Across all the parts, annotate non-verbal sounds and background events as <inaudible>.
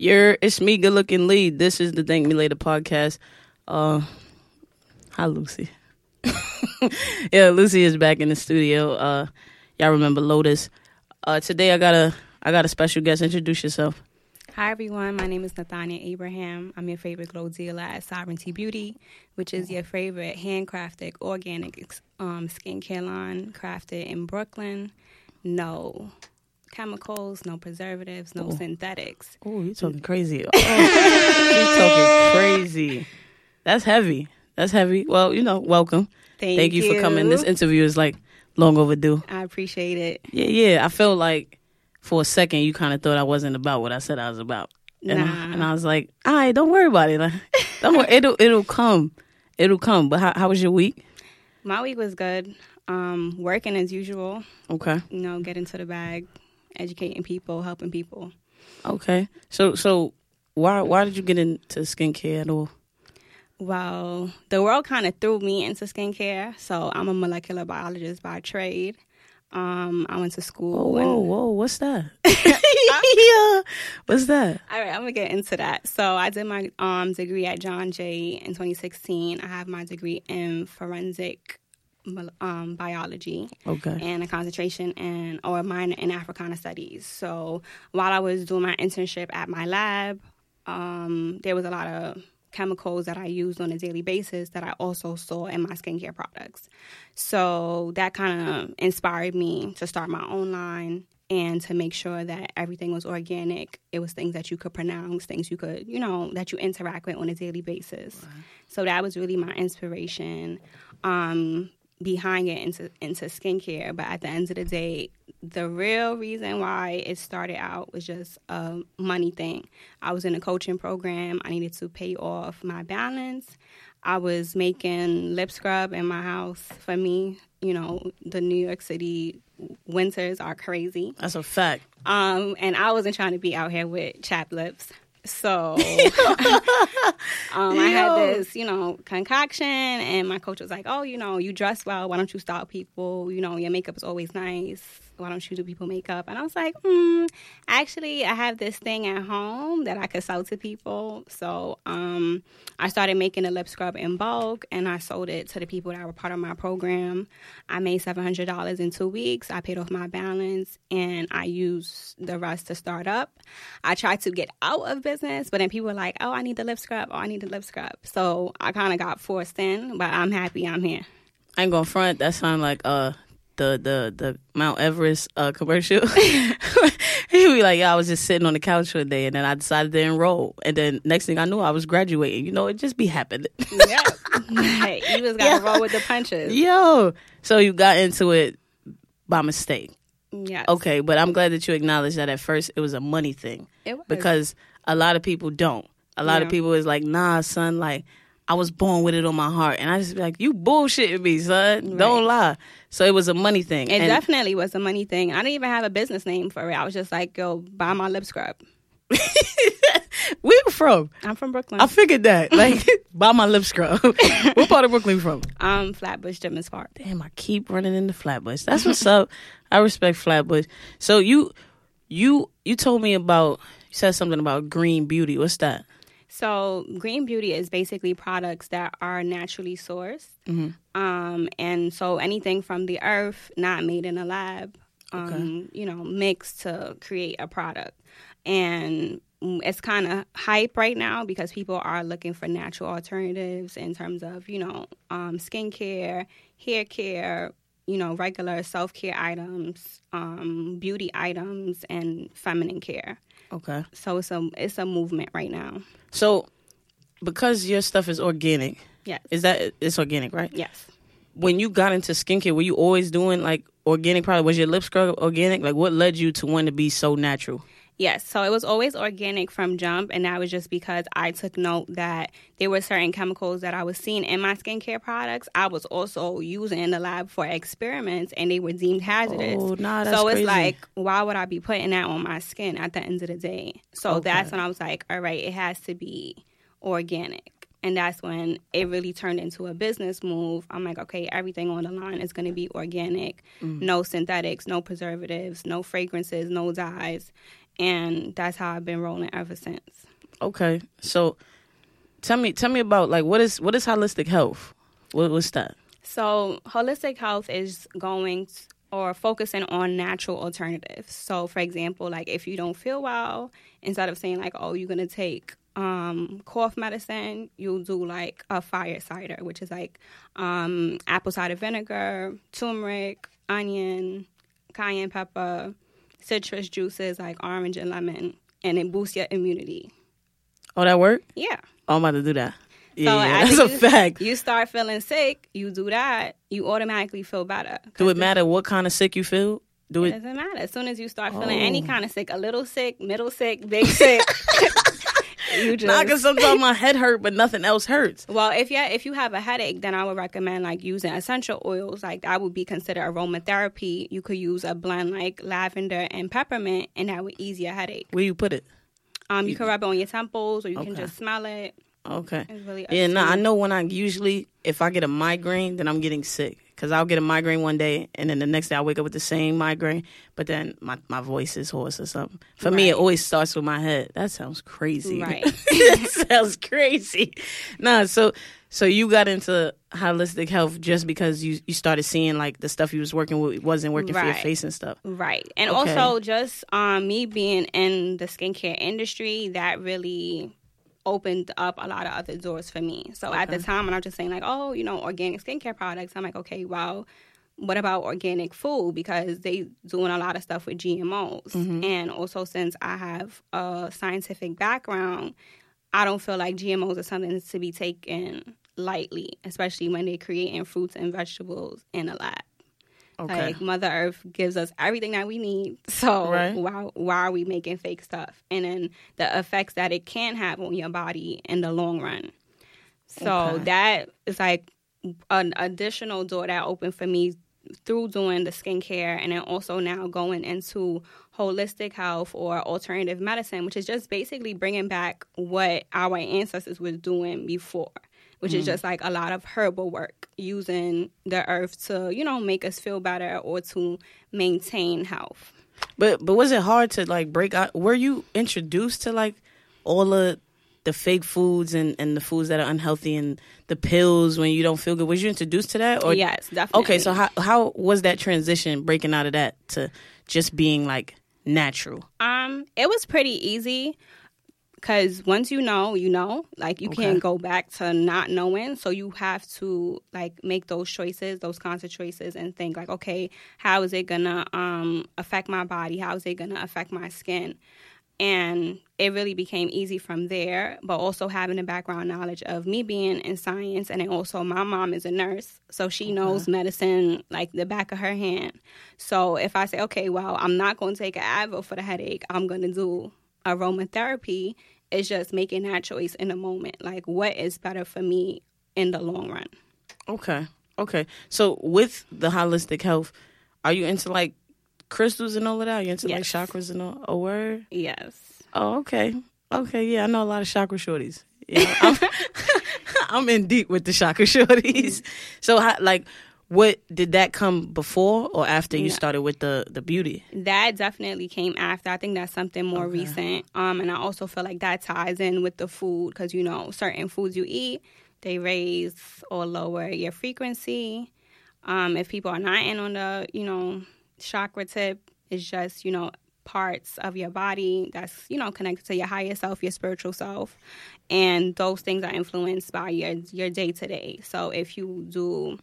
You're it's me, good looking lead. This is the Thank Me Later podcast. Uh, hi, Lucy. <laughs> yeah, Lucy is back in the studio. Uh, y'all remember Lotus? Uh, today I got a I got a special guest. Introduce yourself. Hi everyone, my name is Nathania Abraham. I'm your favorite glow dealer at Sovereignty Beauty, which is your favorite handcrafted organic um, skincare line crafted in Brooklyn. No chemicals, no preservatives, no Oh. synthetics. Oh, you're talking crazy? <laughs> Oh, you talking crazy? That's heavy. That's heavy. Well, you know, welcome. Thank, Thank you for coming. This interview is like long overdue. I appreciate it. Yeah, yeah. I felt like for a second you kind of thought I wasn't about what I said I was about, and, I, and I was like, "All right, don't worry about it. Like, <laughs> don't worry. It'll it'll come. It'll come." But how how was your week? My week was good. Um, working as usual. Okay, You know, getting to the bag, educating people, helping people. okay. So so why why did you get into skincare at all? Well, the world kind of threw me into skincare. So I'm a molecular biologist by trade. Um, I went to school. Whoa whoa and- whoa! What's that? yeah, <laughs> <laughs> what's that? All right, I'm gonna get into that. So I did my um, degree at John Jay in 2016. I have my degree in forensic um, biology Okay. and a concentration in or a minor in Africana studies. So while I was doing my internship at my lab, um, there was a lot of chemicals that I used on a daily basis that I also saw in my skincare products. So that kind of inspired me to start my own line and to make sure that everything was organic. It was things that you could pronounce, things you could, you know, that you interact with on a daily basis. So that was really my inspiration um, behind it into into skincare. But at the end of the day, the real reason why it started out was just a money thing. I was in a coaching program. I needed to pay off my balance. I was making lip scrub in my house for me. You know, the New York City winters are crazy. That's a fact. Um, and I wasn't trying to be out here with chapped lips. So <laughs> um, I had this, you know, concoction, and my coach was like, "Oh, you know, you dress well. Why don't you style people? You know, your makeup is always nice. Why don't you do people makeup?" And I was like, hmm, "Actually, I have this thing at home that I could sell to people." So um, I started making a lip scrub in bulk, and I sold it to the people that were part of my program. I made seven hundred dollars in two weeks. I paid off my balance, and I used the rest to start up. I tried to get out of business, but then people were like, "Oh, I need the lip scrub. Oh, I need the lip scrub." So I kind of got forced in, but I'm happy I'm here. I ain't gonna front. That sound like uh the the the Mount Everest uh commercial. <laughs> he be like, yeah, I was just sitting on the couch one day, and then I decided to enroll, and then next thing I knew, I was graduating. You know, it just be happening. Yeah, <laughs> hey, you just got to roll with the punches. Yo, so you got into it by mistake. Yes. Okay, but I'm glad that you acknowledged that at first it was a money thing It was. because a lot of people don't. A lot of people is like, nah, son, like I was born with it on my heart, and I just be like, you bullshitting me, son. Don't lie. So it was a money thing. It and definitely was a money thing. I didn't even have a business name for it. I was just like, "Go buy my lip scrub." <laughs> where you from? I'm from Brooklyn. I figured that. <laughs> Like, <laughs> buy my lip scrub. what part of Brooklyn you from? I'm Flatbush, Ditmas Park. Damn, I keep running into Flatbush. That's what's up. I respect Flatbush. So you, you, you told me about. You said something about green beauty. What's that? So, green beauty is basically products that are naturally sourced. Um, and so, anything from the earth, not made in a lab, um, you know, mixed to create a product. And it's kind of hype right now because people are looking for natural alternatives in terms of, you know, um, skincare, hair care, you know, regular self care items, um, beauty items, and feminine care. Okay. So it's a it's a movement right now. So, because your stuff is organic, Yes. is that it's organic, right? Yes. When you got into skincare, were you always doing like organic product? Was your lip scrub organic? Like, what led you to want to be so natural? Yes. So it was always organic from jump, and that was just because I took note that there were certain chemicals that I was seeing in my skincare products. I was also using in the lab for experiments, and they were deemed hazardous. Oh, nah, so it's crazy. like, why would I be putting that on my skin at the end of the day? So Okay. that's when I was like, all right, it has to be organic. And that's when it really turned into a business move. I'm like, okay, everything on the line is going to be organic, Mm. no synthetics, no preservatives, no fragrances, no dyes. And that's how I've been rolling ever since. Okay, so tell me tell me about like what is what is holistic health? What, what's that? So holistic health is going or focusing on natural alternatives. So for example, like if you don't feel well, instead of saying like, oh, you're gonna take um, cough medicine, you'll do like a fire cider, which is like um, apple cider vinegar, turmeric, onion, cayenne pepper, citrus juices like orange and lemon, and it boosts your immunity. Oh, that work? Yeah. Oh, I'm about to do that. So Yeah, yeah, after that's a you- fact. You start feeling sick, you do that, you automatically feel better. Do it matter what kind of sick you feel? Do It it? doesn't matter. As soon as you start feeling any Oh. kind of sick, a little sick, middle sick, big sick, <laughs> you just Nah, because sometimes my head hurt, but nothing else hurts. Well, if you if you have a headache, then I would recommend like using essential oils. Like that would be considered aromatherapy. You could use a blend like lavender and peppermint, and that would ease your headache. Where you put it? Um, you can rub it on your temples, or you can just smell it. Okay. Really Yeah, no, I know when I usually if I get a migraine, then I'm getting sick because I'll get a migraine one day and then the next day I wake up with the same migraine, but then my my voice is hoarse or something. For me, it always starts with my head. That sounds crazy. <laughs> Right. that sounds crazy. Nah, so so you got into holistic health just because you you started seeing like the stuff you was working with wasn't working for your face and stuff. Right. And Okay. also just um me being in the skincare industry, that really opened up a lot of other doors for me. So at the time when I was just saying like, oh, you know, organic skincare products, I'm like, okay, well, what about organic food? Because they doing a lot of stuff with GMOs. Mm-hmm. And also since I have a scientific background, I don't feel like GMOs are something to be taken lightly, especially when they're creating fruits and vegetables in a lab. Okay. Like Mother Earth gives us everything that we need. <laughs> So Right. why why are we making fake stuff? And then the effects that it can have on your body in the long run. So Okay. that is like an additional door that opened for me through doing the skincare and then also now going into holistic health or alternative medicine, which is just basically bringing back what our ancestors were doing before, which is just like a lot of herbal work using the earth to, you know, make us feel better or to maintain health. But but was it hard to like break out? Were you introduced to like all the the fake foods and and the foods that are unhealthy and the pills when you don't feel good? Was you introduced to that? Or yes, definitely. okay, so how how was that transition breaking out of that to just being like natural? Um, it was pretty easy because once you know, you know. Like you Okay. can't go back to not knowing. So you have to like make those choices, those conscious choices, and think like, okay, how is it gonna um affect my body? How is it gonna affect my skin? And it really became easy from there, but also having the background knowledge of me being in science, and then also my mom is a nurse, so she knows medicine like the back of her hand. So if I say, okay, well, I'm not going to take an Advil for the headache, I'm going to do aromatherapy. is just making that choice in the moment, like what is better for me in the long run. Okay, okay. So with the holistic health, are you into like crystals and all of that? Are you into Yes. like chakras and all? Oh, word. Yes. Oh, okay. Okay, yeah, I know a lot of chakra shorties. Yeah, I'm, <laughs> <laughs> I'm in deep with the chakra shorties. So, how, like, what did that come before or after you No. started with the the beauty? That definitely came after. I think that's something more Okay. recent. Um, and I also feel like that ties in with the food because you know certain foods you eat they raise or lower your frequency. Um, if people are not in on the you know chakra tip, it's just you know parts of your body that's you know connected to your higher self, your spiritual self, and those things are influenced by your your day to day. So if you do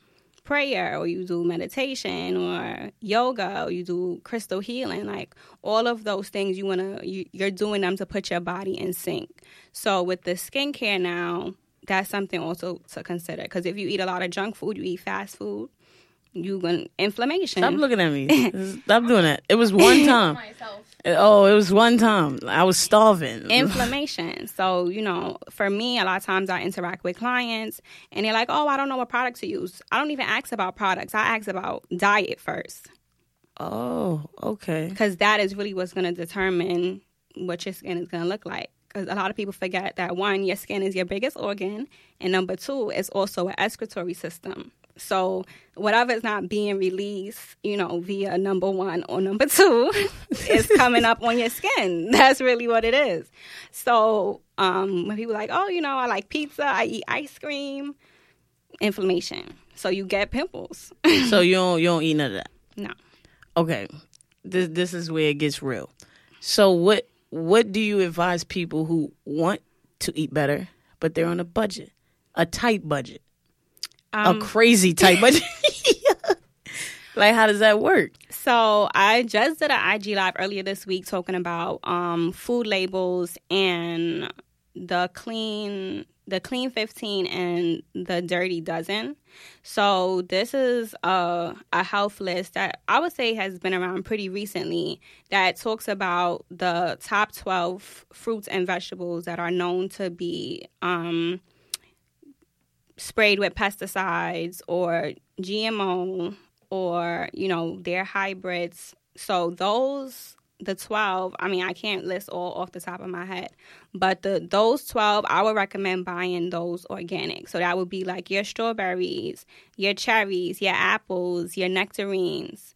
prayer or you do meditation or yoga or you do crystal healing like all of those things you want to you, you're doing them to put your body in sync so with the skincare now that's something also to consider because if you eat a lot of junk food you eat fast food you going inflammation Stop looking at me. <laughs> Stop doing that. It was one <laughs> time. Oh, it was one time. I was starving. inflammation. So, you know, for me, a lot of times I interact with clients and they're like, oh, I don't know what product to use. I don't even ask about products. I ask about diet first Oh, okay. because that is really what's going to determine what your skin is going to look like. Because a lot of people forget that one, your skin is your biggest organ, and number two, it's also an excretory system. So whatever's not being released, you know, via number one or number <laughs> two is coming up on your skin. <laughs> That's really what it is. So um, when people are like, oh, you know, I like pizza, I eat ice cream, inflammation. So you get pimples. so you don't you don't eat none of that. no. Okay, this this is where it gets real. So what what do you advise people who want to eat better but they're on a budget, a tight budget, Um, a crazy type, budget? <laughs> <laughs> like how does that work? So I just did an IG live earlier this week talking about um, food labels and the clean the clean 15 and the dirty dozen. So this is a, a health list that I would say has been around pretty recently that talks about the top 12 fruits and vegetables that are known to be um, sprayed with pesticides or GMO or you know their hybrids. So those the 12, I mean I can't list all off the top of my head, but the those 12 I would recommend buying those organic. So that would be like your strawberries, your cherries, your apples, your nectarines.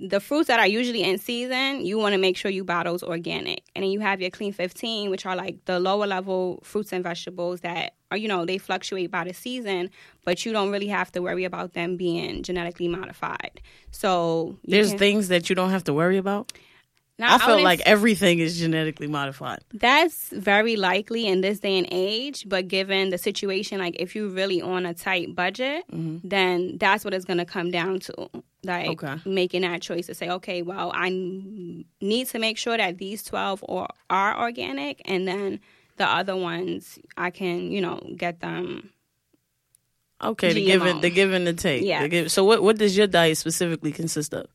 The fruits that are usually in season, you want to make sure you buy those organic. And then you have your clean 15, which are like the lower level fruits and vegetables that are, you know, they fluctuate by the season, but you don't really have to worry about them being genetically modified. So There's can- things that you don't have to worry about. Now, I feel wouldn't like everything is genetically modified. That's very likely in this day and age, but given the situation, like if you're really on a tight budget, mm-hmm. then that's what it's going to come down to. Like Okay. making that choice to say, okay, well, I n- need to make sure that these 12 or, are organic, and then the other ones, I can, you know, get them. Okay, the GMO. give and the give and the take. Yeah. The give- so what what does your diet specifically consist of?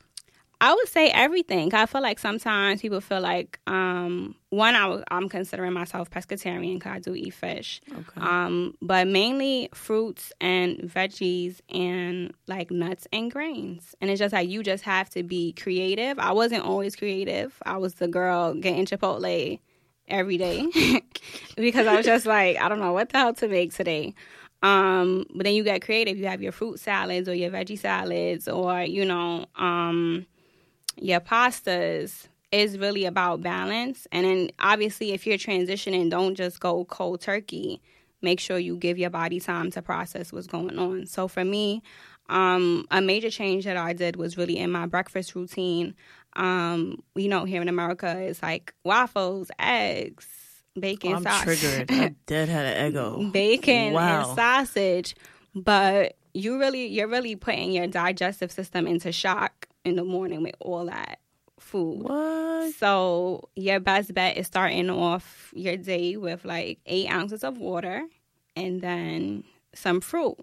I would say everything. I feel like sometimes people feel like um, one, I w- I'm considering myself pescatarian because I do eat fish. Okay. Um, but mainly fruits and veggies and like nuts and grains. And it's just like you just have to be creative. I wasn't always creative. I was the girl getting Chipotle every day <laughs> because I was just like, I don't know what the hell to make today. Um, but then you get creative. You have your fruit salads or your veggie salads or, you know, um, your pastas is really about balance. And then obviously, if you're transitioning, don't just go cold turkey. Make sure you give your body time to process what's going on. So for me, um, a major change that I did was really in my breakfast routine. Um, you know, here in America, it's like waffles, eggs, bacon, I'm sausage triggered. I <laughs> dead had an ego. bacon Wow. and sausage, but you really you're really putting your digestive system into shock in the morning with all that food. What? So your best bet is starting off your day with like eight ounces of water and then some fruit.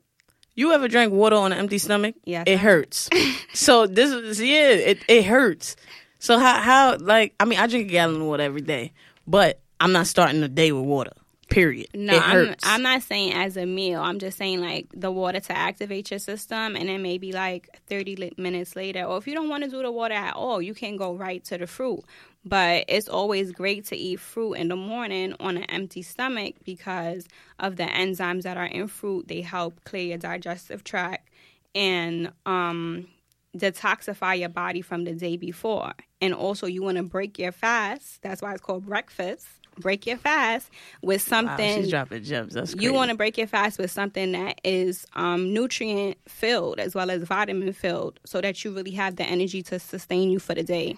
You ever drank water on an empty stomach? Yeah, It hurts. <laughs> so this is yeah, it it hurts. So how how like I mean I drink a gallon of water every day, but I'm not starting the day with water. Period. No, I'm. I'm not saying as a meal. I'm just saying like the water to activate your system, and then maybe like 30 minutes later, or if you don't want to do the water at all, you can go right to the fruit. But it's always great to eat fruit in the morning on an empty stomach because of the enzymes that are in fruit. They help clear your digestive tract and um, detoxify your body from the day before. And also, you want to break your fast. That's why it's called breakfast. Break your fast with Wow, something she's dropping gems. That's crazy. you want to break your fast with something that is um, nutrient filled as well as vitamin filled so that you really have the energy to sustain you for the day.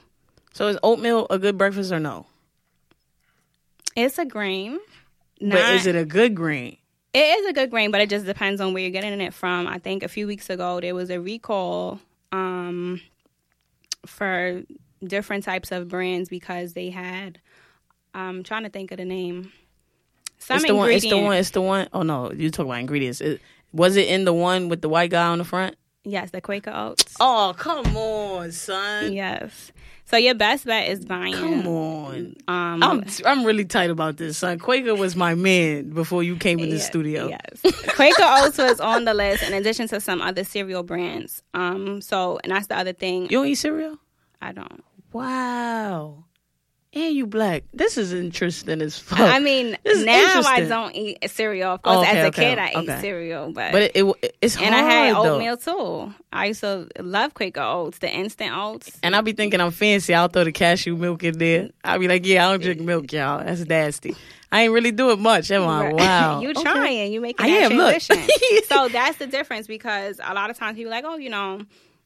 So is oatmeal a good breakfast or no? It's a grain. but is it a good grain? It is a good grain, but it just depends on where you're getting it from. I think a few weeks ago there was a recall um, for different types of brands because they had. I'm trying to think of the name. Some it's the one. It's the one. It's the one. Oh no, you talk about ingredients. It, was it in the one with the white guy on the front? Yes, the Quaker oats. Oh come on, son. Yes. So your best bet is buying. Come on. Um, I'm I'm really tight about this, son. Quaker was my man before you came in the studio. Yes. Quaker Oats was on the list in addition to some other cereal brands. Um, so and that's the other thing. You don't eat cereal? I don't. Wow. And you black. This is interesting as fuck. I mean, now I don't eat cereal. Of course, Oh, okay, as a okay, kid, I ate okay. cereal, but, but it, it it's hard and I had though. oatmeal too. I used to love Quaker oats, the instant oats. And I'll be thinking I'm fancy. I'll throw the cashew milk in there. I'll be like, yeah, I don't drink milk, y'all. That's nasty. I ain't really doing much, am I? Wow. <laughs> you trying, you making I that am, transition. <laughs> so that's the difference because a lot of times people are like, oh, you know,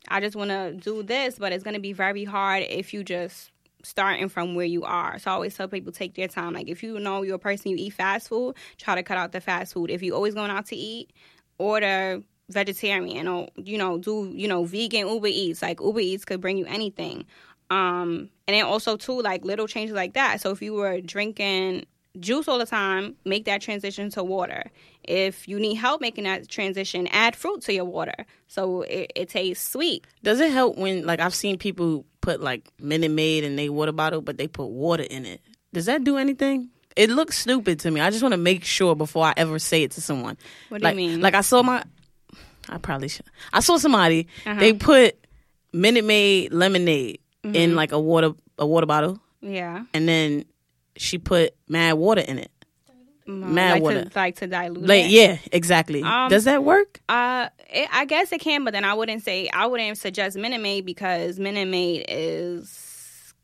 I just want to do this, but it's going to be very hard if you just starting from where you are. So I always tell people take their time. Like if you know you're a person you eat fast food, try to cut out the fast food. If you're always going out to eat, order vegetarian or you know do you know vegan Uber Eats. Like Uber Eats could bring you anything. Um, and then also too like little changes like that. So if you were drinking juice all the time, make that transition to water. If you need help making that transition, add fruit to your water so it, it tastes sweet. Does it help when, like, I've seen people put, like, Minute Maid in their water bottle, but they put water in it? Does that do anything? It looks stupid to me. I just want to make sure before I ever say it to someone. What do like, you mean? Like, I saw my. I probably should. I saw somebody, Uh-huh. they put Minute Maid lemonade Mm-hmm. in, like, a water a water bottle, Yeah, and then she put mad water in it. Mm, Mad like water. to like to dilute. Like, it. yeah, exactly. Um, Does that work? Uh, it, I guess it can, but then I wouldn't say I wouldn't suggest Minute Maid because Minute Maid is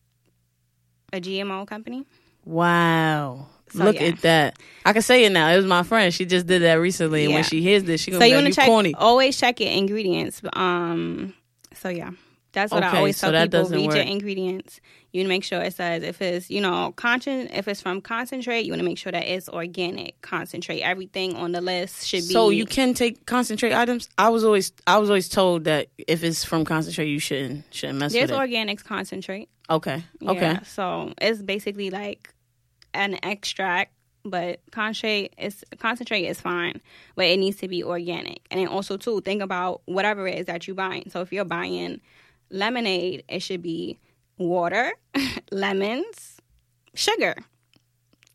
a GMO company. Wow. So, Look yeah. at that. I can say it now. It was my friend. She just did that recently. And when she hears this, she So gonna you be want like, to you check corny. always check your ingredients. Um, so yeah, that's what I always so tell people. Read your ingredients. You want to make sure it says if it's you know concent if it's from concentrate. You want to make sure that it's organic concentrate. Everything on the list should be. So you can take concentrate items. I was always I was always told that if it's from concentrate, you shouldn't shouldn't mess there's with it. There's organics concentrate. okay, okay, Yeah, so it's basically like an extract, but concentrate is concentrate is fine, but it needs to be organic. And then also too, think about whatever it is that you're buying. So if you're buying lemonade, it should be water, <laughs> lemons, sugar.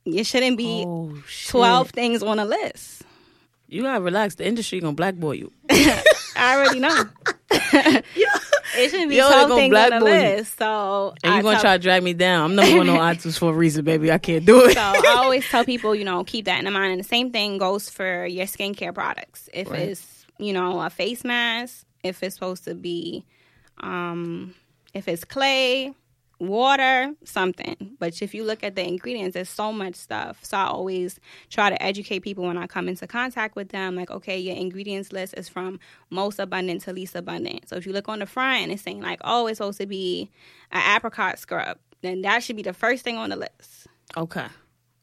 You shouldn't be Oh shit! twelve things on a list. You gotta relax. The industry gonna blackball you. <laughs> I already know. <laughs> it shouldn't be Yo, twelve gonna things on the you. list. So And I you gonna tell- try to drag me down. I'm number one on iTunes for a reason, baby. I can't do it. So I always tell people, you know, keep that in mind. And the same thing goes for your skincare products. If Right. it's, you know, a face mask, if it's supposed to be, um, if it's clay, water, something. But if you look at the ingredients, there's so much stuff. So I always try to educate people when I come into contact with them. Like, okay, your ingredients list is from most abundant to least abundant. So if you look on the front and it's saying like, oh, it's supposed to be an apricot scrub, then that should be the first thing on the list. Okay,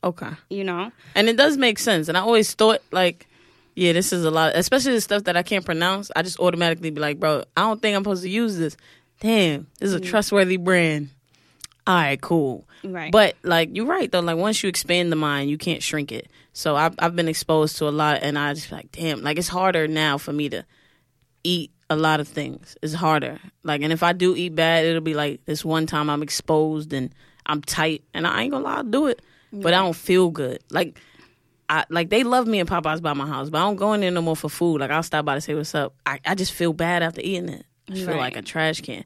okay. You know. And it does make sense. And I always thought like, yeah, this is a lot, especially the stuff that I can't pronounce. I just automatically be like, bro, I don't think I'm supposed to use this. Damn, this is a mm. trustworthy brand. All right, cool. Right. But like you're right though. Like once you expand the mind, you can't shrink it. So I've I've been exposed to a lot, and I just like, damn, like it's harder now for me to eat a lot of things. It's harder. Like, and if I do eat bad, it'll be like this one time I'm exposed and I'm tight, and I ain't gonna lie, I'll do it, but I don't feel good. Like. I like they love me in Popeyes by my house, but I don't go in there no more for food. Like I'll stop by to say what's up. I, I just feel bad after eating it. I feel like a trash can.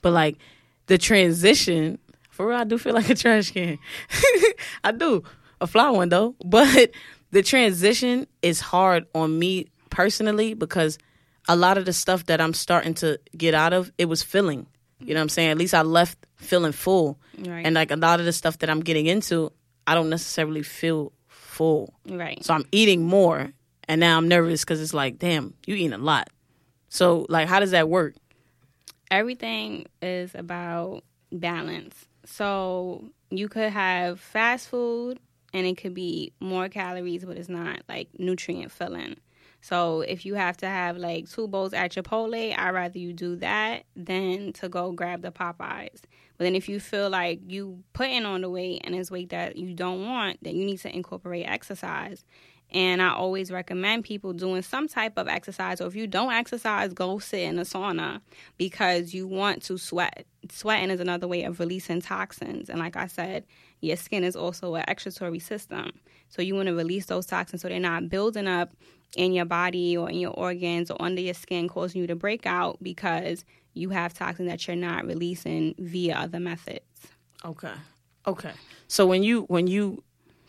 But like the transition, for real, I do feel like a trash can. <laughs> I do. A fly one though. <laughs> But the transition is hard on me personally because a lot of the stuff that I'm starting to get out of, it was filling. You know what I'm saying? At least I left feeling full. Right. And like a lot of the stuff that I'm getting into, I don't necessarily feel full. Right. So I'm eating more, and now I'm nervous because it's like, damn, you eating a lot. So like, how does that work? Everything is about balance. So you could have fast food and it could be more calories, but it's not like nutrient filling. So if you have to have like two bowls at Chipotle, I'd rather you do that than to go grab the Popeyes. But then if you feel like you putting on the weight and it's weight that you don't want, then you need to incorporate exercise. And I always recommend people doing some type of exercise. Or if you don't exercise, go sit in a sauna because you want to sweat. Sweating is another way of releasing toxins. And like I said, your skin is also an excretory system. So you want to release those toxins so they're not building up in your body or in your organs or under your skin, causing you to break out because you have toxins that you're not releasing via other methods. Okay. Okay. So when you when you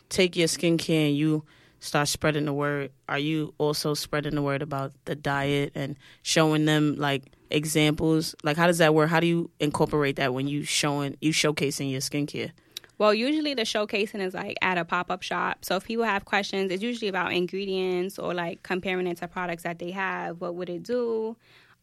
take your skincare and you start spreading the word, are you also spreading the word about the diet and showing them like examples? Like how does that work? How do you incorporate that when you showing you showcasing your skincare? Well, usually the showcasing is like at a pop up shop. So if people have questions, it's usually about ingredients or like comparing it to products that they have. What would it do?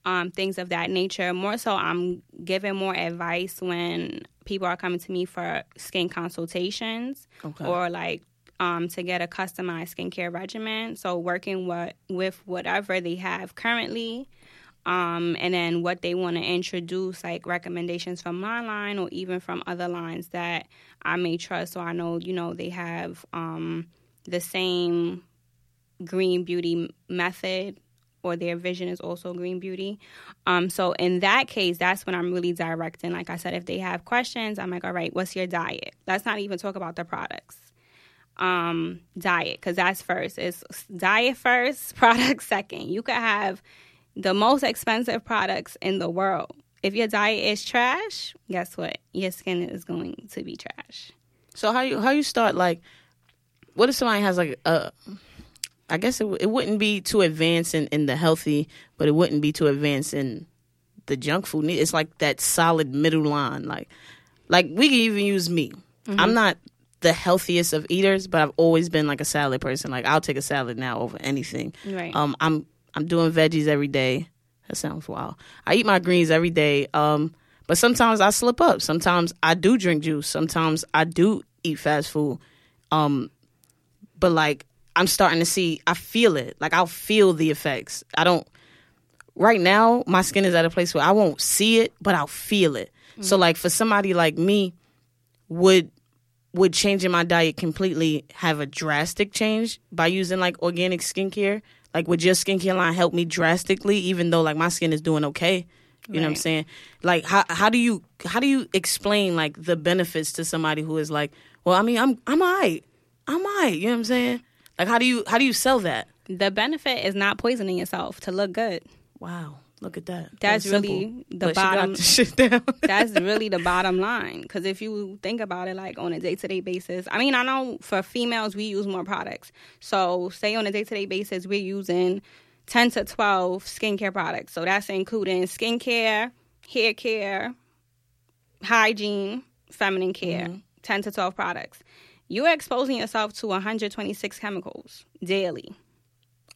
Um, things of that nature. More so, I'm giving more advice when people are coming to me for skin consultations Okay. or like um, to get a customized skincare regimen. So working what, with whatever they have currently. Um, and then what they want to introduce, like recommendations from my line or even from other lines that I may trust. So I know, you know, they have um, the same green beauty method or their vision is also green beauty. Um, so in that case, that's when I'm really directing. Like I said, if they have questions, I'm like, all right, what's your diet? Let's not even talk about the products. Um, diet, because that's first. It's diet first, <laughs> product second. You could have the most expensive products in the world. If your diet is trash, guess what? Your skin is going to be trash. So how you how you start like what if somebody has like a I guess it, it wouldn't be too advanced in, in the healthy, but it wouldn't be too advanced in the junk food. It's like that solid middle line. Like like we can even use me. I'm not the healthiest of eaters, but I've always been like a salad person. Like I'll take a salad now over anything. Right. Um, I'm I'm doing veggies every day. That sounds wild. I eat my greens every day. Um, but sometimes I slip up. Sometimes I do drink juice. Sometimes I do eat fast food. Um, but like I'm starting to see, I feel it. Like I'll feel the effects. I don't. Right now, my skin is at a place where I won't see it, but I'll feel it. So like for somebody like me, would would changing my diet completely have a drastic change by using like organic skincare? Like would your skincare line help me drastically even though like my skin is doing okay? You know what I'm saying? Like how how do you how do you explain like the benefits to somebody who is like, well, I mean, I'm I'm alright. I'm alright, you know what I'm saying? Like how do you how do you sell that? the benefit is not poisoning yourself to look good. Wow, look at that. That's simple. really the bottom- the <laughs> shit down. <laughs> That's really the bottom line. Because if you think about it, like on a day to day basis, I mean, I know for females we use more products. So, say on a day to day basis, we're using ten to twelve skincare products. So that's including skincare, hair care, hygiene, feminine care. Mm-hmm. Ten to twelve products. You're exposing yourself to 126 chemicals daily.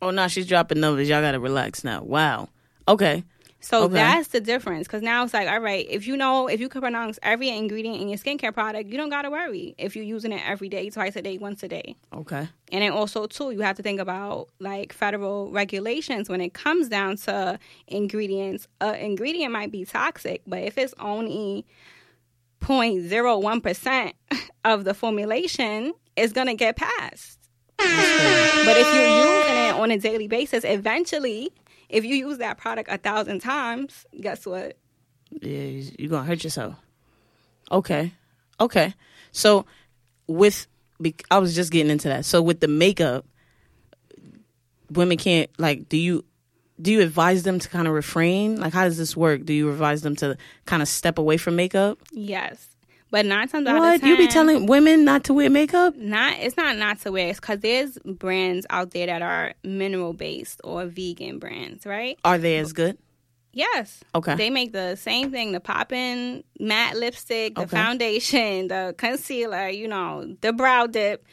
oh no, she's dropping numbers. Y'all gotta relax now. Wow. Okay. So Okay. that's the difference. Because now it's like, all right, if you know, if you can pronounce every ingredient in your skincare product, you don't got to worry if you're using it every day, twice a day, once a day. Okay. And then also, too, you have to think about like federal regulations when it comes down to ingredients. An ingredient might be toxic, but if it's only 0.01% <laughs> of the formulation, it's going to get passed. But if you're using it on a daily basis, eventually, if you use that product a thousand times, guess what? Yeah, you're gonna hurt yourself. Okay, okay. So with, I was just getting into that. So with the makeup, women can't like. Do you do you advise them to kind of refrain? Like, how does this work? Do you advise them to kind of step away from makeup? Yes. But nine times out of What ten, you be telling women not to wear makeup? not it's not not to wear. It's because there's brands out there that are mineral based or vegan brands, right? Are they as good? Yes. Okay. They make the same thing: the popping matte lipstick, the Okay. foundation, the concealer. You know, the brow dip.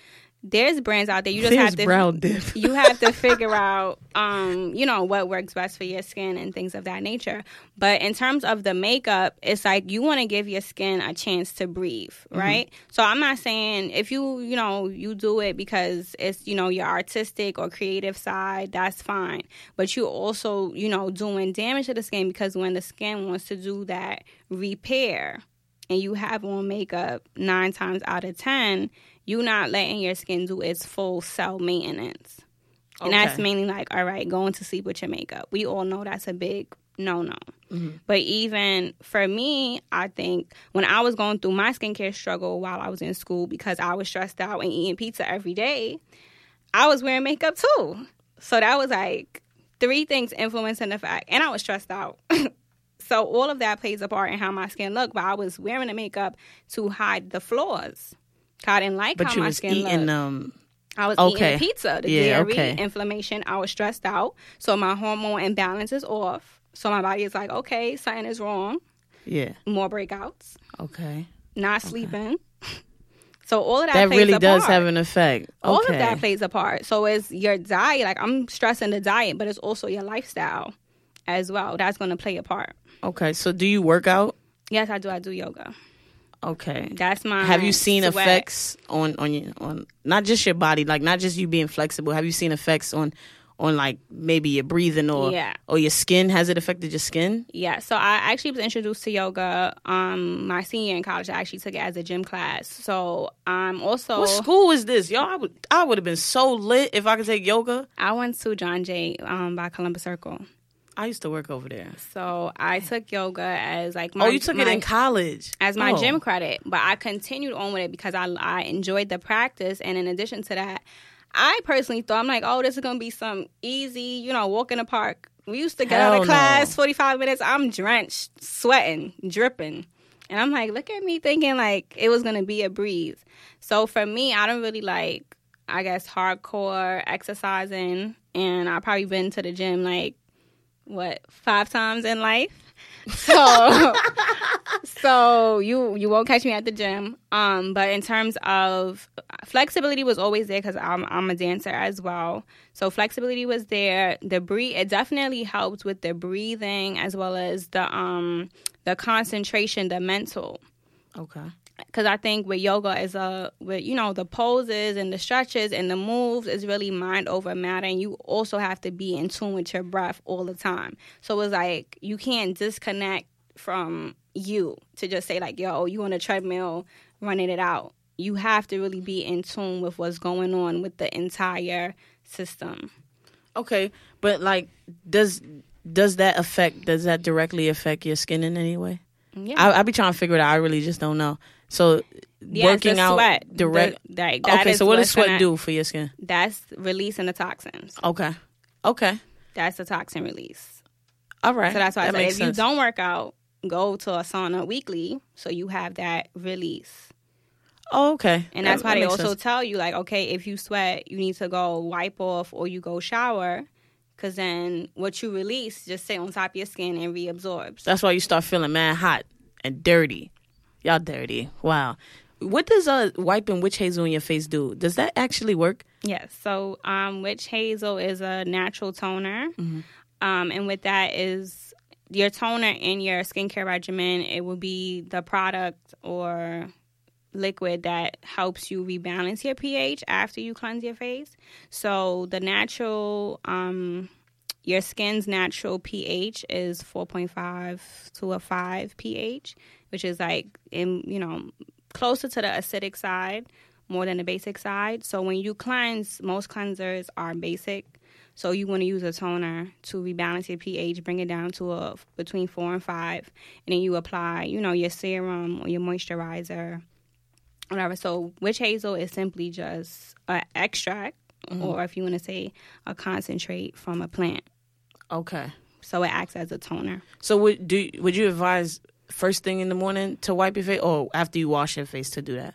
There's brands out there. You just There's have to brow dip. you have to <laughs> figure out, um, you know, what works best for your skin and things of that nature. But in terms of the makeup, it's like you want to give your skin a chance to breathe, Mm-hmm. right? So I'm not saying if you, you know, you do it because it's, you know, your artistic or creative side, that's fine. But you also, you know, doing damage to the skin because when the skin wants to do that repair and you have on makeup nine times out of ten, you're not letting your skin do its full cell maintenance. And that's mainly like, all right, going to sleep with your makeup. We all know that's a big no no. Mm-hmm. But even for me, I think when I was going through my skincare struggle while I was in school because I was stressed out and eating pizza every day, I was wearing makeup too. So that was like three things influencing the fact, and I was stressed out. <laughs> so all of that plays a part in how my skin looked. But I was wearing the makeup to hide the flaws. I didn't like But how my was skin eating looked. um I was Okay. eating pizza, the Yeah, dairy, okay. inflammation. I was stressed out, so my hormone imbalance is off. So my body is like, okay, something is wrong. yeah. More breakouts, Okay. not sleeping. <laughs> So all of that, That really does part. have an effect. all of that plays a part. So it's your diet. Like I'm stressing the diet, but it's also your lifestyle as well. That's going to play a part. Okay. So do you work out? Yes, I do. I do yoga. Okay. That's my. Have you seen sweat. effects on on your on not just your body, like not just you being flexible? Have you seen effects on on like maybe your breathing or Yeah. or your skin? Has it affected your skin? Yeah, so I actually was introduced to yoga um my senior year in college. I actually took it as a gym class. So I'm also What school is this, y'all? I would I would have been so lit if I could take yoga. I went to John Jay um by Columbus Circle. I used to work over there. So I took yoga as like oh, my oh, you took it in college as my Oh. gym credit, but I continued on with it because I I enjoyed the practice, and in addition to that, I personally thought I'm like, oh, this is gonna be some easy, you know, walk in the park. We used to get out of class, no. 45 minutes. I'm drenched, sweating, dripping, and I'm like, look at me thinking like it was gonna be a breeze. So for me, I don't really like, I guess, hardcore exercising, and I've probably been to the gym like what five times in life. <laughs> So so you you won't catch me at the gym. Um, but in terms of flexibility was always there because I'm I'm a dancer as well. So flexibility was there. The breathe it definitely helped with the breathing as well as the um the concentration, the mental Okay. Because I think with yoga is a with you know the poses and the stretches and the moves is really mind over matter, and you also have to be in tune with your breath all the time. So it's like you can't disconnect from you to just say like, "Yo, you on a treadmill running it out." You have to really be in tune with what's going on with the entire system. Okay, but like, does does that affect? Does that directly affect your skin in any way? Yeah. I I be trying to figure it out. I really just don't know. So Yes, working out sweat, direct. the- like, that okay, is so what does sweat do for your skin? That's releasing the toxins. Okay, okay, That's the toxin release. all right. So that's why that I said if sense. you don't work out, go to a sauna weekly so you have that release. Oh, okay, And That- that's why that they also sense. tell you like, okay, if you sweat, you need to go wipe off or you go shower, because then what you release just stay on top of your skin and reabsorbs. That's why you start feeling mad hot and dirty. Y'all dirty. Wow. What does uh wiping witch hazel on your face do? Does that actually work? Yes. So, um, witch hazel is a natural toner, Mm-hmm. um, and with that is your toner in your skincare regimen. It will be the product or liquid that helps you rebalance your pH after you cleanse your face. So, the natural, um, your skin's natural pH is 4.5 to a 5 pH, which is like in you know closer to the acidic side more than the basic side. So when you cleanse, most cleansers are basic. So you want to use a toner to rebalance your pH, bring it down to a between four and five, and then you apply, you know, your serum or your moisturizer, whatever. So witch hazel is simply just an extract, mm-hmm. or if you want to say a concentrate from a plant. Okay. So it acts as a toner. So would do would you advise first thing in the morning to wipe your face, or after you wash your face to do that?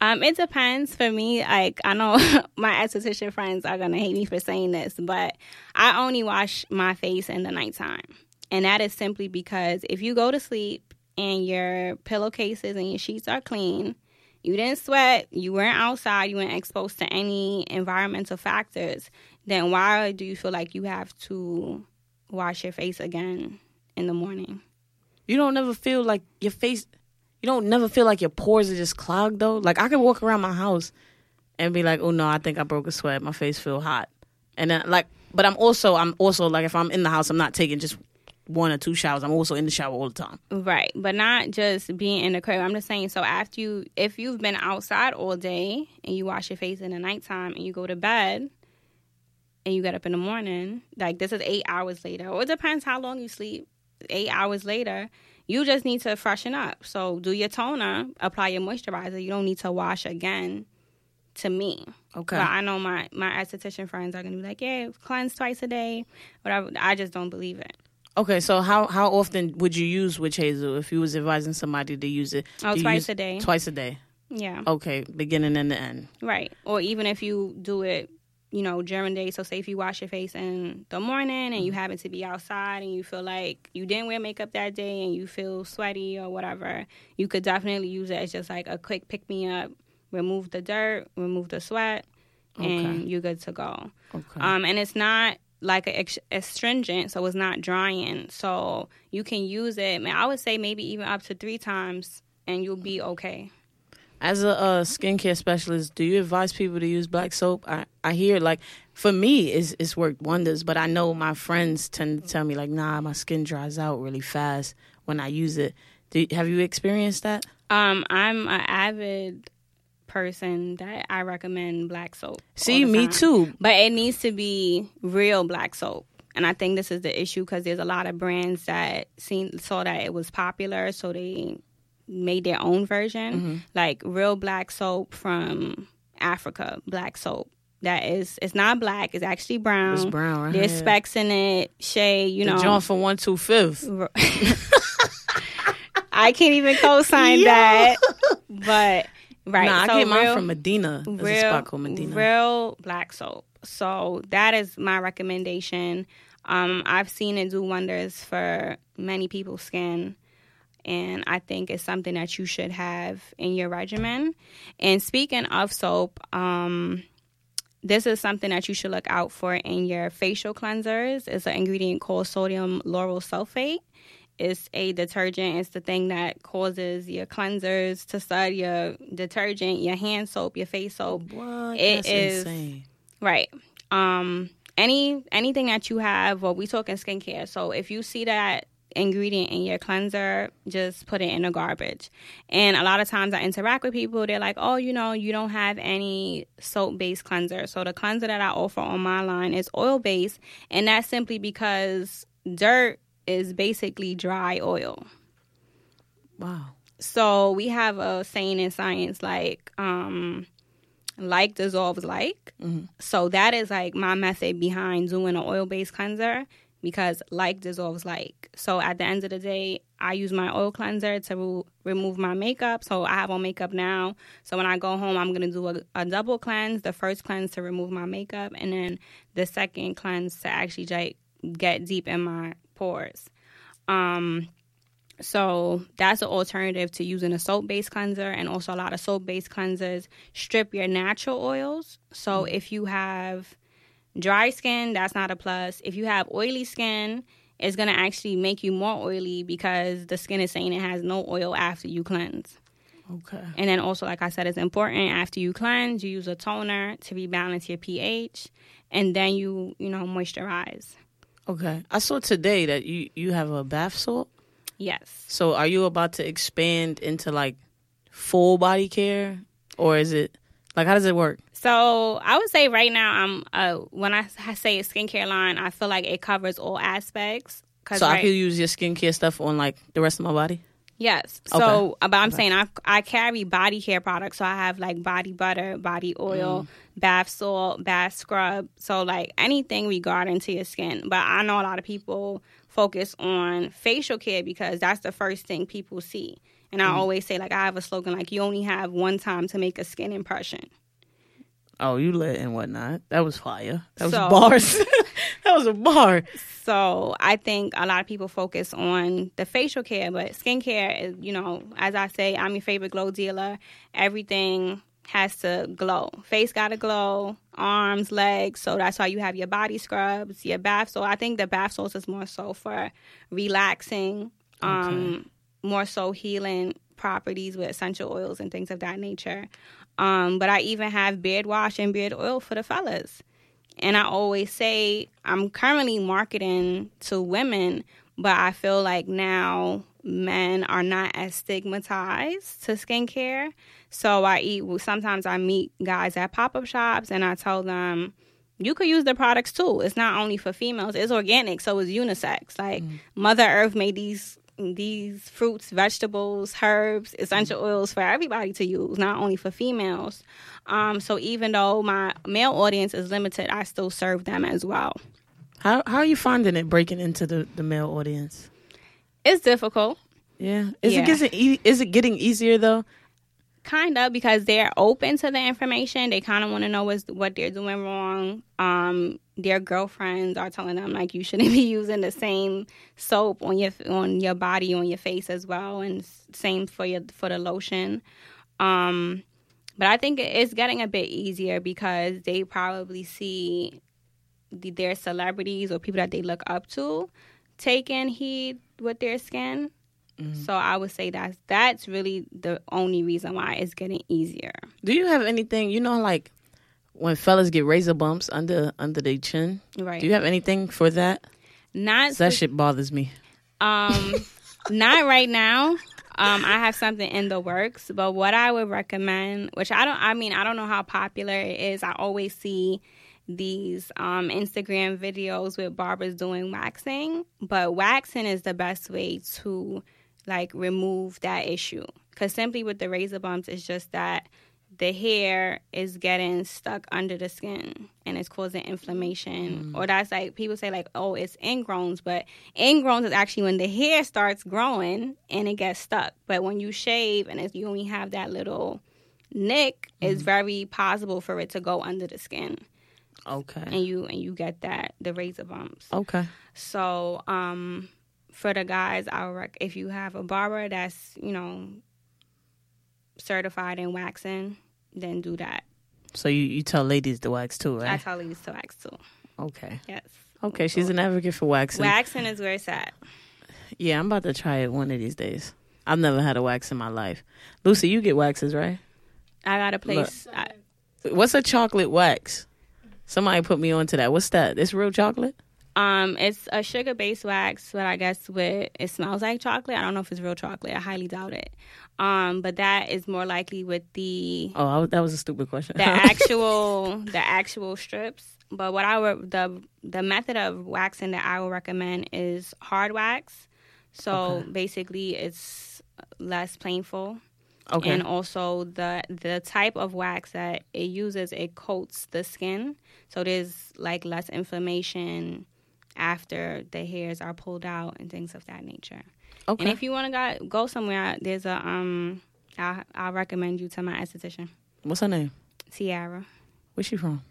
Um, it depends for me. Like I know <laughs> my esthetician friends are gonna hate me for saying this, but I only wash my face in the nighttime, and that is simply because if you go to sleep and your pillowcases and your sheets are clean, you didn't sweat, you weren't outside, you weren't exposed to any environmental factors, then why do you feel like you have to wash your face again in the morning? You don't never feel like your face. You don't never feel like your pores are just clogged though. Like I could walk around my house and be like, "Oh no, I think I broke a sweat. My face feel hot." And then like, but I'm also I'm also like if I'm in the house, I'm not taking just one or two showers. I'm also in the shower all the time. Right, but not just being in the crib. I'm just saying. So after you, if you've been outside all day and you wash your face in the nighttime and you go to bed and you get up in the morning, like this is eight hours later, or it depends how long you sleep. Eight hours later, you just need to freshen up. So do your toner, apply your moisturizer. You don't need to wash again. To me, Okay. but I know my my esthetician friends are gonna be like, yeah, cleanse twice a day, whatever. I just don't believe it. Okay, so how how often would you use witch hazel if you was advising somebody to use it? Oh, twice a day. Twice a day. Yeah. Okay, beginning and the end. Right. Or even if you do it, you know, the day. So say if you wash your face in the morning and you happen to be outside and you feel like you didn't wear makeup that day and you feel sweaty or whatever, you could definitely use it as just like a quick pick me up, remove the dirt, remove the sweat, and Okay. you're good to go. Okay. Um, and it's not like a astringent, so it's not drying. So you can use it. I would say maybe even up to three times, and you'll be okay. As a uh, skincare specialist, do you advise people to use black soap? I, I hear like for me, it's it's worked wonders, but I know my friends tend to tell me like, nah, my skin dries out really fast when I use it. Do, have you experienced that? Um, I'm an avid person that I recommend black soap. See, me too. But it needs to be real black soap. And I think this is the issue because there's a lot of brands that seen saw that it was popular, so they made their own version, Mm-hmm. like real black soap from Africa, black soap. That is, it's not black; it's actually brown. It's brown, right? There's Yeah. specks in it, shade. You The know, joint for one two fifth. <laughs> I can't even co-sign Yo. that. But right, Nah, so I get mine real- from Medina. There's a real, spot called Medina. real black soap. So that is my recommendation. Um, I've seen it do wonders for many people's skin, and I think it's something that you should have in your regimen. And speaking of soap, um, this is something that you should look out for in your facial cleansers. It's an ingredient called sodium lauryl sulfate. It's a detergent. It's the thing that causes your cleansers to stud, your detergent, your hand soap, your face soap. What? It That's is- insane. Right. Um any anything that you have, well we talking skincare. So if you see that ingredient in your cleanser, just put it in the garbage. And a lot of times I interact with people, they're like, Oh, you know, you don't have any soap based cleanser. So the cleanser that I offer on my line is oil based and that's simply because dirt is basically dry oil. Wow. So we have a saying in science like um like dissolves like. So that is like my method behind doing an oil based cleanser because like dissolves like. So at the end of the day, I use my oil cleanser to re- remove my makeup. So I have on makeup now. So when I go home, I'm gonna do a, a double cleanse. The first cleanse to remove my makeup, and then the second cleanse to actually like get deep in my pores. Um, so that's an alternative to using a soap based cleanser and also a lot of soap based cleansers strip your natural oils. So if you have dry skin, that's not a plus. If you have oily skin, it's going to actually make you more oily because the skin is saying it has no oil after you cleanse. Okay. And then also, like I said, it's important after you cleanse, you use a toner to rebalance your pH, and then you, you know, moisturize. Okay. I saw today that you you have a bath salt. Yes. So are you about to expand into like full body care, or is it like how does it work? So I would say right now, I'm uh, when I say a skincare line, I feel like it covers all aspects. So I right- could use your skincare stuff on like the rest of my body. Yes. Okay. So, uh, but I'm saying I I carry body care products. So I have like body butter, body Mm. oil, bath salt, bath scrub. So like anything regarding to your skin. But I know a lot of people focus on facial care because that's the first thing people see. And I Mm. always say like I have a slogan like you only have one time to make a skin impression. Oh, you lit and whatnot. That was fire. That was So- <laughs> bars. that was a bar. So I think a lot of people focus on the facial care, but skincare is, you know, as I say, I'm your favorite glow dealer. Everything has to glow. Face got to glow, arms, legs. So that's why you have your body scrubs, your bath. So I think the bath salts is more so for relaxing, um, more so healing properties with essential oils and things of that nature. Um, but I even have beard wash and beard oil for the fellas. And I always say I'm currently marketing to women, but I feel like now men are not as stigmatized to skincare. So I eat, sometimes I meet guys at pop up shops and I tell them, you could use the products too. It's not only for females, it's organic, so it's unisex. Like Mother Earth made these these fruits, vegetables, herbs, essential oils for everybody to use, not only for females. Um, so even though my male audience is limited, I still serve them as well. How how are you finding it breaking into the the male audience? It's difficult. Yeah. Is Yeah. it getting e- is it getting easier though? kind of because they're open to the information they kind of want to know what's, what they're doing wrong um their girlfriends are telling them like you shouldn't <laughs> be using the same soap on your on your body on your face as well and same for your for the lotion. Um but i think it's getting a bit easier because they probably see the, their celebrities or people that they look up to taking heed with their skin. So I would say that's that's really the only reason why it's getting easier. Do you have anything you know like when fellas get razor bumps under under their chin? Right. Do you have anything for that? not That shit bothers me. um <laughs> not right now. Um I have something in the works, but what I would recommend, which I don't I mean, I don't know how popular it is. I always see these um Instagram videos with barbers doing waxing, but waxing is the best way to like remove that issue cuz simply with the razor bumps it's just that the hair is getting stuck under the skin and it's causing inflammation. Or that's like people say like, oh, it's ingrowns, but ingrowns is actually when the hair starts growing and it gets stuck. But when you shave and it's, you only have that little nick, it's very possible for it to go under the skin Okay. and you and you get that the razor bumps. Okay. So, um, for the guys, I would rec- if you have a barber that's you know certified in waxing, then do that. So you, you tell ladies to wax too, right? I tell ladies to wax too. Okay. Yes, Okay, she's an advocate for waxing. waxing is where it's at. Yeah, I'm about to try it one of these days. I've never had a wax in my life. Lucy, you get waxes, right? I got a place. I, What's a chocolate wax? Somebody put me onto that. What's that? It's real chocolate? Um, it's a sugar based wax, but I guess with it smells like chocolate. I don't know if it's real chocolate. I highly doubt it. Um, but that is more likely with the Oh, I, that was a stupid question. the <laughs> actual the actual strips. But what I would the the method of waxing that I would recommend is hard wax. So Okay. basically, it's less painful, okay. and also the the type of wax that it uses it coats the skin, so there's like less inflammation after the hairs are pulled out and things of that nature. okay. And if you want to go go somewhere, there's a um, I I recommend you to my esthetician, What's her name? Tiara. Where's she from?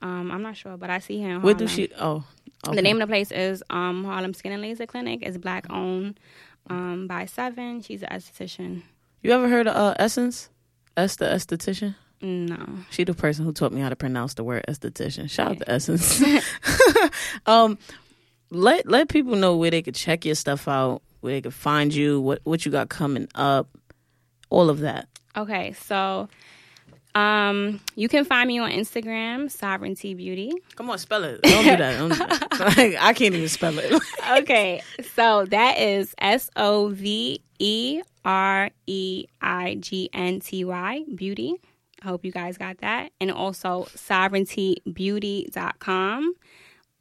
Um, I'm not sure, but I see her in Where do she? Oh, okay. The name of the place is um, Harlem Skin and Laser Clinic. It's black owned um, by Seven. She's an esthetician. You ever heard of uh, Essence? Es the esthetician. No. She the person who taught me how to pronounce the word esthetician. Shout out to Essence. <laughs> <laughs> um, let let people know where they could check your stuff out, where they could find you, what what you got coming up, all of that. Okay, so um, you can find me on Instagram, Sovereignty Beauty. Come on, spell it. Don't do that. Don't do that. <laughs> Like, I can't even spell it. Okay, so that is S O V E R E I G N T Y, Beauty. I hope you guys got that. And also sovereigntybeauty.com.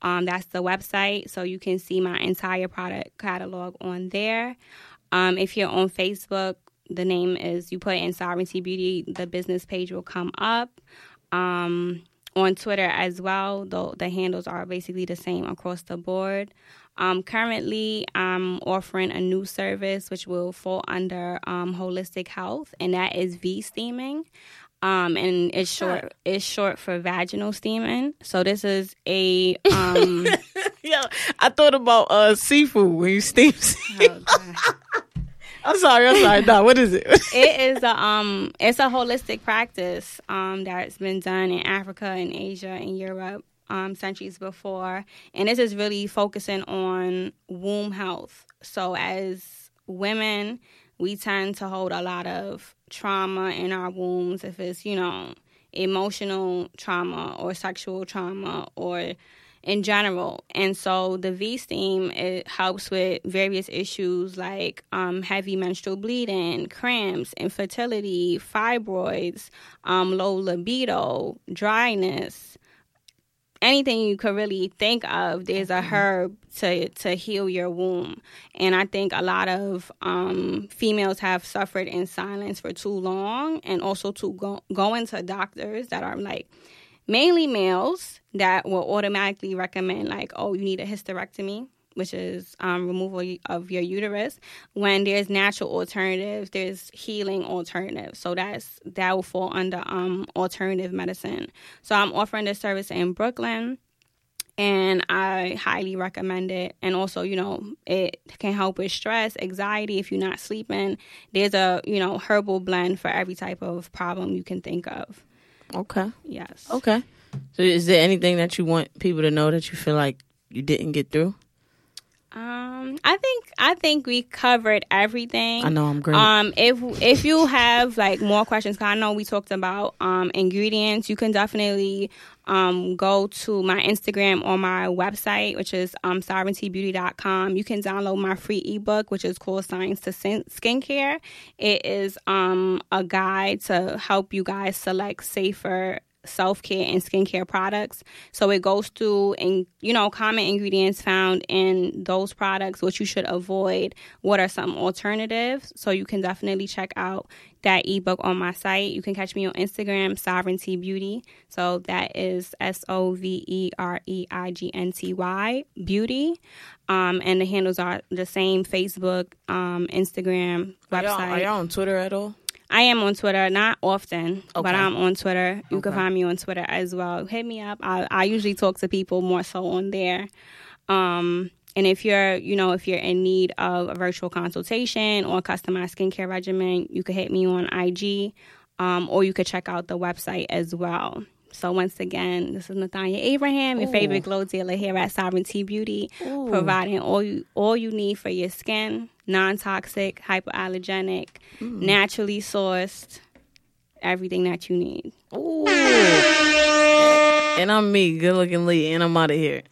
Um, that's the website, so you can see my entire product catalog on there. Um, if you're on Facebook, the name is you put in Sovereignty Beauty, the business page will come up. Um, on Twitter as well, though the handles are basically the same across the board. Um, currently, I'm offering a new service which will fall under um, holistic health, and that is V steaming. Um, and it's short. It's short for vaginal steaming. So this is a um, <laughs> Yo, I thought about uh seafood when you steam. <laughs> oh, I'm sorry. I'm sorry. Nah, what is it? <laughs> it is a um it's a holistic practice um that's been done in Africa and Asia and Europe um centuries before and this is really focusing on womb health so as women we tend to hold a lot of trauma in our wombs if it's you know emotional trauma or sexual trauma or in general. And so the V steam it helps with various issues like um, heavy menstrual bleeding, cramps, infertility, fibroids, um, low libido, dryness. Anything you could really think of, there's a herb to to heal your womb, and I think a lot of um, females have suffered in silence for too long, and also to go going to doctors that are like mainly males that will automatically recommend like, oh, you need a hysterectomy which is um, removal of your uterus. When there's natural alternatives, there's healing alternatives. So that's that will fall under um, alternative medicine. So I'm offering this service in Brooklyn and I highly recommend it. And also, you know, it can help with stress, anxiety if you're not sleeping. There's a, you know, herbal blend for every type of problem you can think of. Okay. Yes. Okay. So is there anything that you want people to know that you feel like you didn't get through? Um, I think I think we covered everything. I know I'm great. Um, if if you have like more questions, cause I know we talked about um ingredients, you can definitely um go to my Instagram or my website, which is um sovereigntybeauty.com. You can download my free ebook, which is called Science to Skincare. It is um a guide to help you guys select safer self care and skincare products. So it goes through and you know common ingredients found in those products, what you should avoid. What are some alternatives? So you can definitely check out that ebook on my site. You can catch me on Instagram, Sovereignty Beauty. So that is S O V E R E I G N T Y Beauty. Um, and the handles are the same Facebook, um, Instagram, website. Are y'all, are y'all on Twitter at all? I am on Twitter, not often, okay. but I'm on Twitter. You okay. can find me on Twitter as well. Hit me up. I, I usually talk to people more so on there. Um, and if you're, you know, if you're in need of a virtual consultation or a customized skincare regimen, you could hit me on IG, um, or you could check out the website as well. So once again, this is Nathania Abraham, your Ooh. favorite glow dealer here at Sovereignty Beauty, Ooh. providing all you all you need for your skin, non-toxic, hypoallergenic, mm. naturally sourced, everything that you need. Ooh. and I'm me, good looking Lee, and I'm out of here.